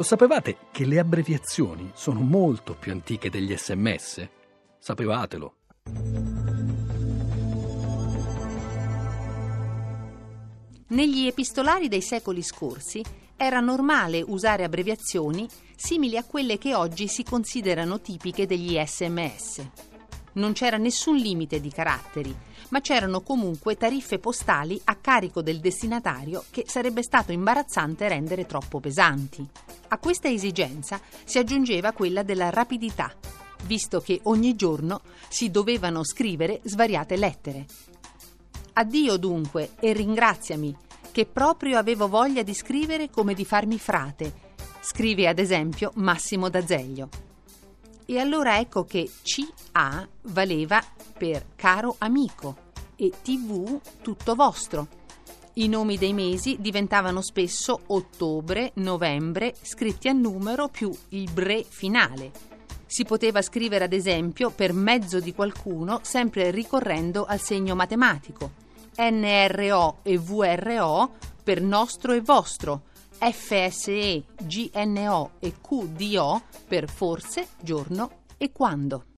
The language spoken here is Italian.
Lo sapevate che le abbreviazioni sono molto più antiche degli sms? Sapevatelo. Negli epistolari dei secoli scorsi era normale usare abbreviazioni simili a quelle che oggi si considerano tipiche degli sms. Non c'era nessun limite di caratteri, ma c'erano comunque tariffe postali a carico del destinatario che sarebbe stato imbarazzante rendere troppo pesanti. A questa esigenza si aggiungeva quella della rapidità, visto che ogni giorno si dovevano scrivere svariate lettere. Addio dunque e ringraziami, che proprio avevo voglia di scrivere come di farmi frate. Scrive ad esempio Massimo D'Azeglio. E allora ecco che CA valeva per caro amico e TV tutto vostro. I nomi dei mesi diventavano spesso ottobre, novembre, scritti a numero più il bre finale. Si poteva scrivere ad esempio per mezzo di qualcuno sempre ricorrendo al segno matematico. NRO e VRO per nostro e vostro, FSE, GNO e QDO per forse, giorno e quando.